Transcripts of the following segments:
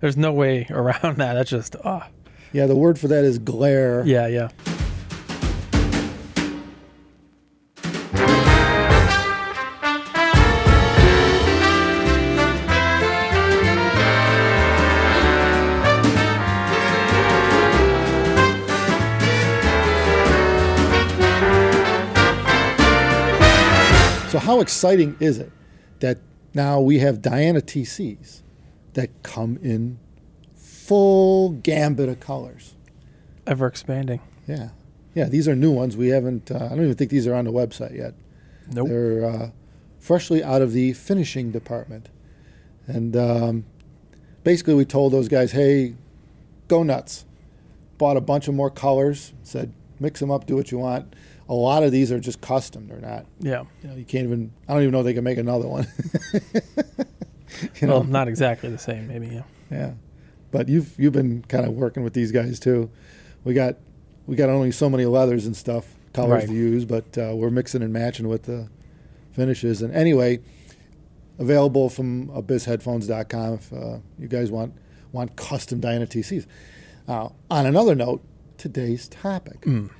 There's no way around that. That's just ah. Yeah, the word for that is glare. Yeah, yeah. So how exciting is it that now we have Diana TCs that come in full gambit of colors? Ever expanding. Yeah, yeah. These are new ones. We haven't. Uh, I don't even think these are on the website yet. Nope. They're uh, freshly out of the finishing department, and um, basically we told those guys, "Hey, go nuts!" Bought a bunch of more colors. Said, "Mix them up. Do what you want." A lot of these are just custom. They're not. Yeah. You know, you can't even. I don't even know if they can make another one. you know, Well, not exactly the same, maybe. Yeah. yeah. But you've you've been kind of working with these guys too. We got we got only so many leathers and stuff colors Right. to use, but uh, we're mixing and matching with the finishes. And anyway, available from abyssheadphones.com if uh, you guys want want custom Diana TCs. Uh, on another note, today's topic. Mm.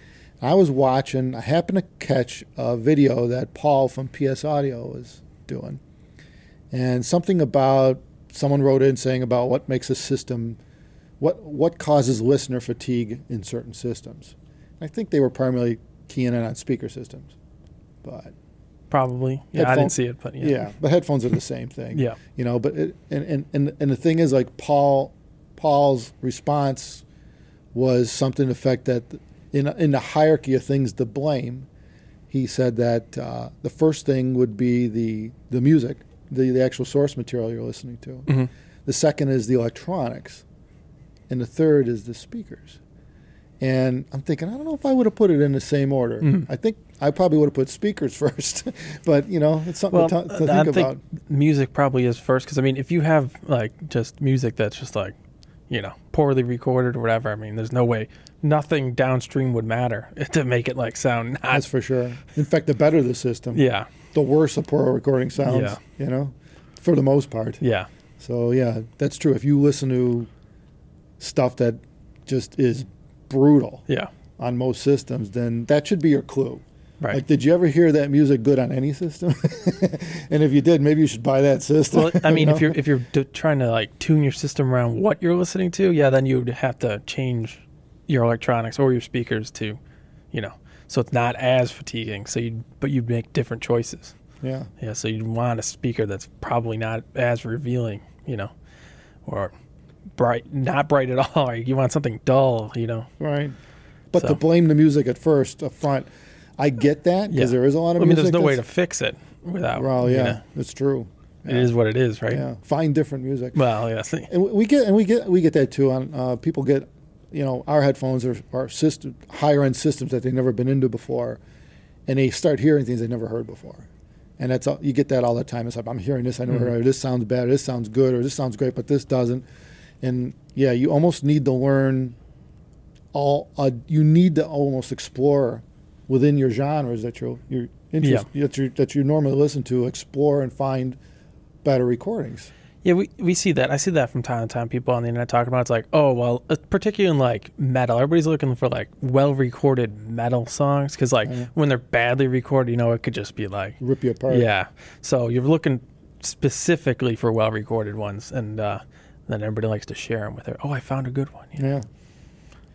I was watching. I happened to catch a video that Paul from PS Audio was doing, and something about someone wrote in saying about what makes a system, what what causes listener fatigue in certain systems. I think they were primarily keying in on speaker systems, but Probably. Yeah, I didn't see it, but yeah. yeah, but headphones are the same thing. Yeah. you know. But it, and, and and and the thing is, like Paul, Paul's response was something to the effect that in in the hierarchy of things to blame, he said that uh, the first thing would be the the music, the the actual source material you're listening to. Mhm. The second is the electronics, and the third is the speakers. And I'm thinking, I don't know if I would have put it in the same order. Mhm. I think I probably would have put speakers first, but you know, it's something Well, to, to I think think about. music probably is first because I mean, if you have like just music that's just like, you know, poorly recorded or whatever, I mean, there's no way nothing downstream would matter to make it like sound not. That's for sure. In fact, the better the system, yeah, the worse a poor recording sounds. Yeah. You know, for the most part. yeah, So yeah, that's true. If you listen to stuff that just is brutal yeah, on most systems, then that should be your clue. Right. Like, did you ever hear that music good on any system? and if you did, maybe you should buy that system. well, I mean, you if you're if you're d- trying to like tune your system around what you're listening to, yeah, then you'd have to change your electronics or your speakers to, you know, so it's not as fatiguing. So you, but you'd make different choices. yeah, Yeah, so you'd want a speaker that's probably not as revealing, you know, or bright, not bright at all. You want something dull, you know. right. But So- to blame the music at first up front, I get that because Yeah. there is a lot of music. I mean, there's no way to fix it without. Well, you yeah, know, it's true. it is what it is, right? Yeah, find different music. Well, yeah. and we get and we get we get that too. On uh, people get, you know, our headphones are, are system higher end systems that they've never been into before, and they start hearing things they never heard before, and that's all, you get that all the time. It's like I'm hearing this, I never Mhm. heard. This sounds bad. This sounds good, or this sounds great, but this doesn't. And yeah, you almost need to learn. All uh, you need to almost explore within your genres that you're you're interest, that you that you normally listen to. Explore and find better recordings. Yeah, we, we see that. I see that from time to time. People on the internet talking about it's like, oh well, uh, particularly in like metal, everybody's looking for like well recorded metal songs because like Yeah. when they're badly recorded, you know, it could just be like Rip you apart. Yeah. So you're looking specifically for well recorded ones, and uh, then everybody likes to share them with her. Oh, I found a good one. you know? Yeah.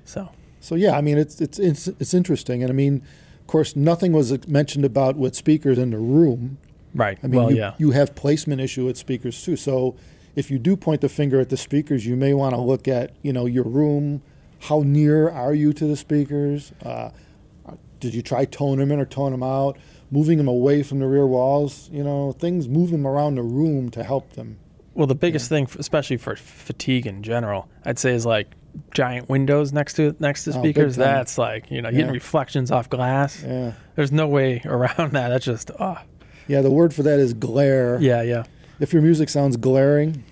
So So yeah, I mean it's it's it's it's interesting, and I mean, of course, nothing was mentioned about with speakers in the room. right. I mean, well, you, yeah. you have placement issue with speakers too. So if you do point the finger at the speakers, you may want to look at you know your room. How near are you to the speakers? Uh, did you try toning them in or tone them out? Moving them away from the rear walls. You know, things move them around the room to help them. well, the biggest thing, especially for fatigue in general, I'd say is like giant windows next to next to Oh, speakers. time. That's like you know getting Yeah. reflections off glass. Yeah, There's no way around that. That's just ah yeah. The word for that is glare. yeah yeah If your music sounds glaring,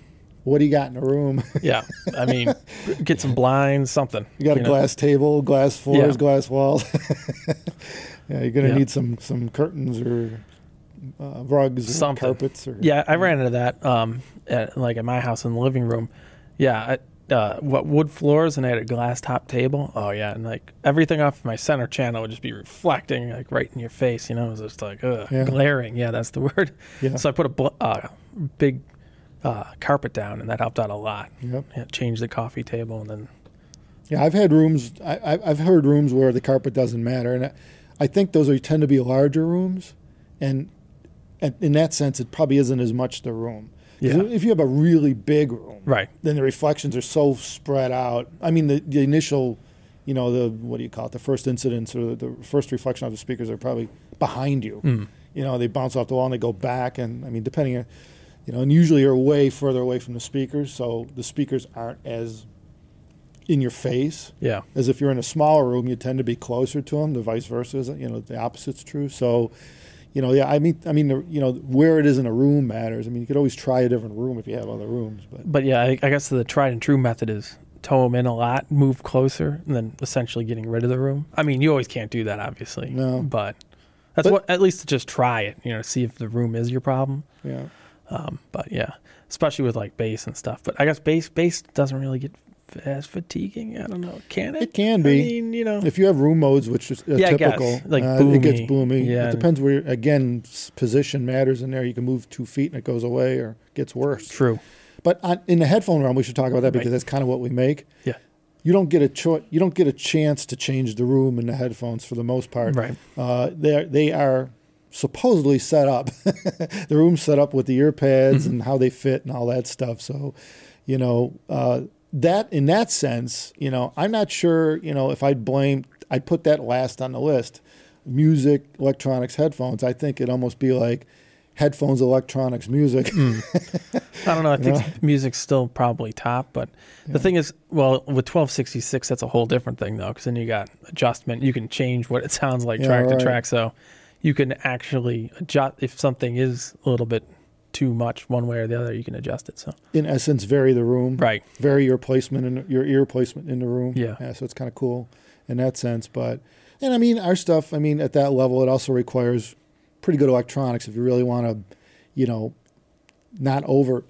what do you got in the room? yeah. I mean, get some blinds, something. You got a know? glass table, glass floors, Yeah. glass walls. yeah, you're gonna Yeah. need some some curtains or uh, rugs, or Something. carpets, or Yeah, I ran into that. Um, at, like at my house in the living room, Yeah, I, uh, what wood floors and I had a glass top table. Oh yeah, and like everything off my center channel would just be reflecting like right in your face. You know, it was just like ugh, Yeah. glaring. Yeah, that's the word. Yeah. So I put a bl- uh, big uh, carpet down, and that helped out a lot. Yep. Yeah, changed the coffee table, and then Yeah, I've had rooms. I, I've heard rooms where the carpet doesn't matter, and I, I think those are tend to be larger rooms, and, and in that sense, it probably isn't as much the room. Yeah. If you have a really big room, right. then the reflections are so spread out. I mean, the, the initial, you know, the what do you call it? The first incidents or the, the first reflection of the speakers are probably behind you. Mm. You know, they bounce off the wall and they go back, and I mean, depending on, you know, and usually are way further away from the speakers, so the speakers aren't as in your face Yeah. as if you're in a smaller room. You tend to be closer to them. The vice versa is, you know, the opposite's true. So, you know, yeah, I mean, I mean, you know, where it is in a room matters. I mean, you could always try a different room if you have other rooms, but But yeah, I, I guess the tried and true method is toe them in a lot, move closer, and then essentially getting rid of the room. I mean, you always can't do that, obviously. No. But that's But- what at least to just try it. You know, see if the room is your problem. yeah. Um, but yeah, especially with like bass and stuff. But I guess bass bass doesn't really get as fatiguing. I don't know. Can it? It can be. I mean, you know. If you have room modes, which is uh, Yeah, typical, Like uh, it gets boomy. Yeah. It depends where, again, position matters in there. You can move two feet and it goes away or gets worse. True. But on, in the headphone realm, we should talk about that because Right. that's kind of what we make. Yeah. You don't get a cho- You don't get a chance to change the room in the headphones for the most part. Right. Uh, they are, they are supposedly set up. the room's set up with the ear pads Mm-hmm. and how they fit and all that stuff. So, you know, uh, that in that sense, you know, I'm not sure. You know, if I'd blame, I'd put that last on the list. Music, electronics, headphones. I think it'd almost be like headphones, electronics, music. Mm. I don't know. I think know? music's still probably top, but Yeah. the thing is, well, with 1266, that's a whole different thing though, because then you got adjustment. You can change what it sounds like Yeah, track right. to track, so you can actually adjust if something is a little bit too much one way or the other. You can adjust it. So in essence, vary the room. right, vary your placement and your ear placement in the room. Yeah. so it's kind of cool in that sense. But and I mean our stuff. I mean at that level, it also requires pretty good electronics if you really want to, you know, not over,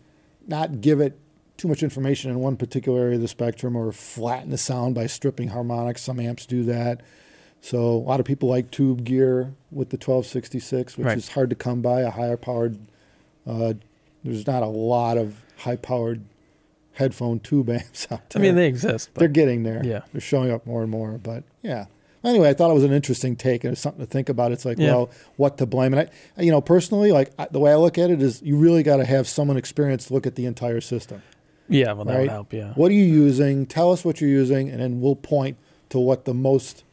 not give it too much information in one particular area of the spectrum or flatten the sound by stripping harmonics. Some amps do that. So a lot of people like tube gear with the 1266, which Right. is hard to come by. A higher powered, uh, there's not a lot of high powered headphone tube amps out there. I mean they exist. they're getting there. Yeah. they're showing up more and more. But yeah. Anyway, I thought it was an interesting take and it's something to think about. It's like, Yeah. well, what to blame? And I, you know, personally, like I, the way I look at it is, you really got to have someone experienced look at the entire system. yeah, well that would help. Yeah, What are you using? Tell us what you're using, and then we'll point to what the most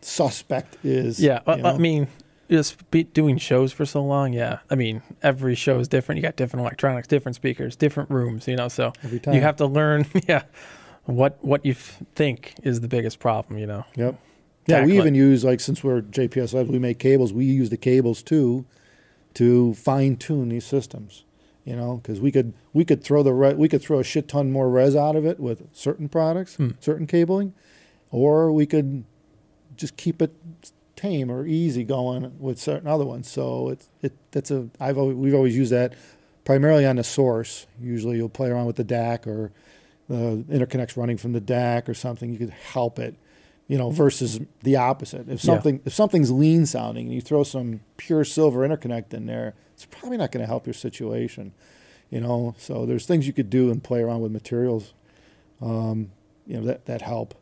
suspect is. yeah. I mean, just be doing shows for so long. Yeah, I mean every show is different. You got different electronics, different speakers, different rooms. You know, so every time you have to learn. Yeah, what what you f- think is the biggest problem. You know. Yep. Yeah, we even use like since we're JPS Labs, we make cables. We use the cables too to fine tune these systems. You know, because we could we could throw the re- we could throw a shit ton more res out of it with certain products, Hmm. certain cabling, or we could just keep it tame or easy going with certain other ones. So it's it that's a I've always, we've always used that primarily on the source. Usually you'll play around with the DAC or the interconnects running from the DAC or something. You could help it, you know, versus the opposite. If Yeah. something if something's lean sounding and you throw some pure silver interconnect in there, it's probably not going to help your situation. You know, so there's things you could do and play around with materials. Um, you know that that help.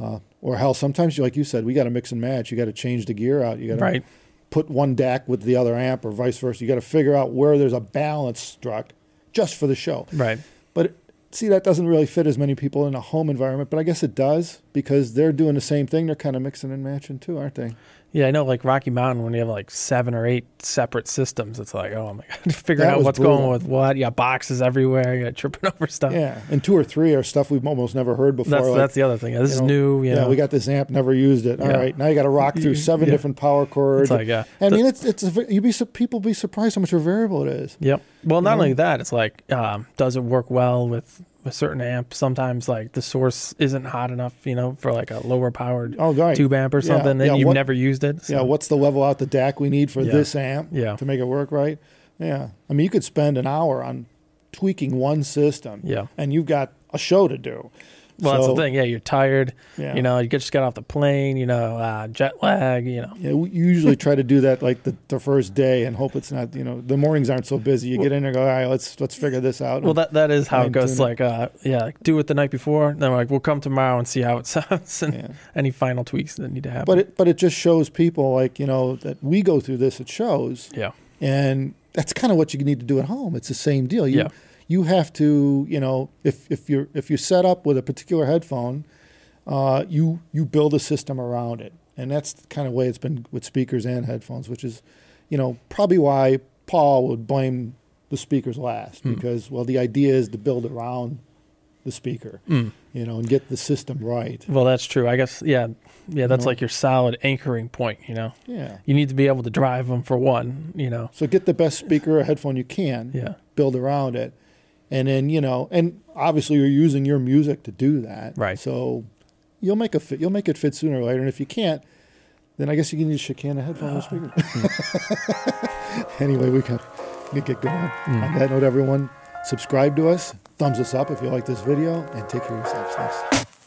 Uh, or hell, sometimes like you said, we got to mix and match. You got to change the gear out. You got to Right. put one DAC with the other amp, or vice versa. You got to figure out where there's a balance struck just for the show. Right. But see, that doesn't really fit as many people in a home environment. But I guess it does because they're doing the same thing. They're kind of mixing and matching too, aren't they? Yeah, I know. Like Rocky Mountain, when you have like seven or eight separate systems, it's like, oh my god, figuring That out what's brutal. going with what. You got boxes everywhere. You got tripping over stuff. Yeah, and two or three are stuff we've almost never heard before. that's like, that's the other thing. This you is know, new. You yeah, know. we got this amp, never used it. All Yeah. right, now you got to rock through seven Yeah. different power cords. It's like yeah. I mean, it's it's you'd be people be surprised how much of a variable it is. Yep. Well, not know? only that, it's like, um, does it work well with a certain amp? Sometimes like the source isn't hot enough, you know, for like a lower powered Oh, right. tube amp or Yeah, something. Then yeah, you've what- never used it. so- Yeah, what's the level out the DAC we need for Yeah. this amp Yeah. to make it work right? Yeah, I mean, you could spend an hour on tweaking one system, Yeah. and you've got a show to do. Well, that's the thing. Yeah, you're tired. Yeah. You know, you just got off the plane. You know, uh, jet lag. You know. Yeah, we usually try to do that like the, the first day and hope it's not. You know, the mornings aren't so busy. You get in there, and go, all right, let's let's figure this out. Well, that that is how it goes. Like, uh, yeah, like do it the night before. And Then we're like, we'll come tomorrow and see how it sounds and Yeah. any final tweaks that need to happen. but it but it just shows people like you know that we go through this It shows, yeah, and that's kind of what you need to do at home. It's the same deal. You, Yeah. You have to, you know, if if you're if you're set up with a particular headphone, uh, you you build a system around it, and that's the kind of way it's been with speakers and headphones, which is, you know, probably why Paul would blame the speakers last Hmm. because well, the idea is to build around the speaker, Mm. you know, and get the system right. Well, that's true. I guess. Yeah, yeah. That's know? like your solid anchoring point. You know, Yeah. you need to be able to drive them for one. You know. So get the best speaker or headphone you can. Yeah. build around it and then you know and obviously you're using your music to do that. Right. so you'll make a fit you'll make it fit sooner or later. And if you can't then i guess you can use a a headphone or speaker anyway we can we can get going. Mm. on that note everyone subscribe to us thumbs us up if you like this video and take care of yourselves. Thanks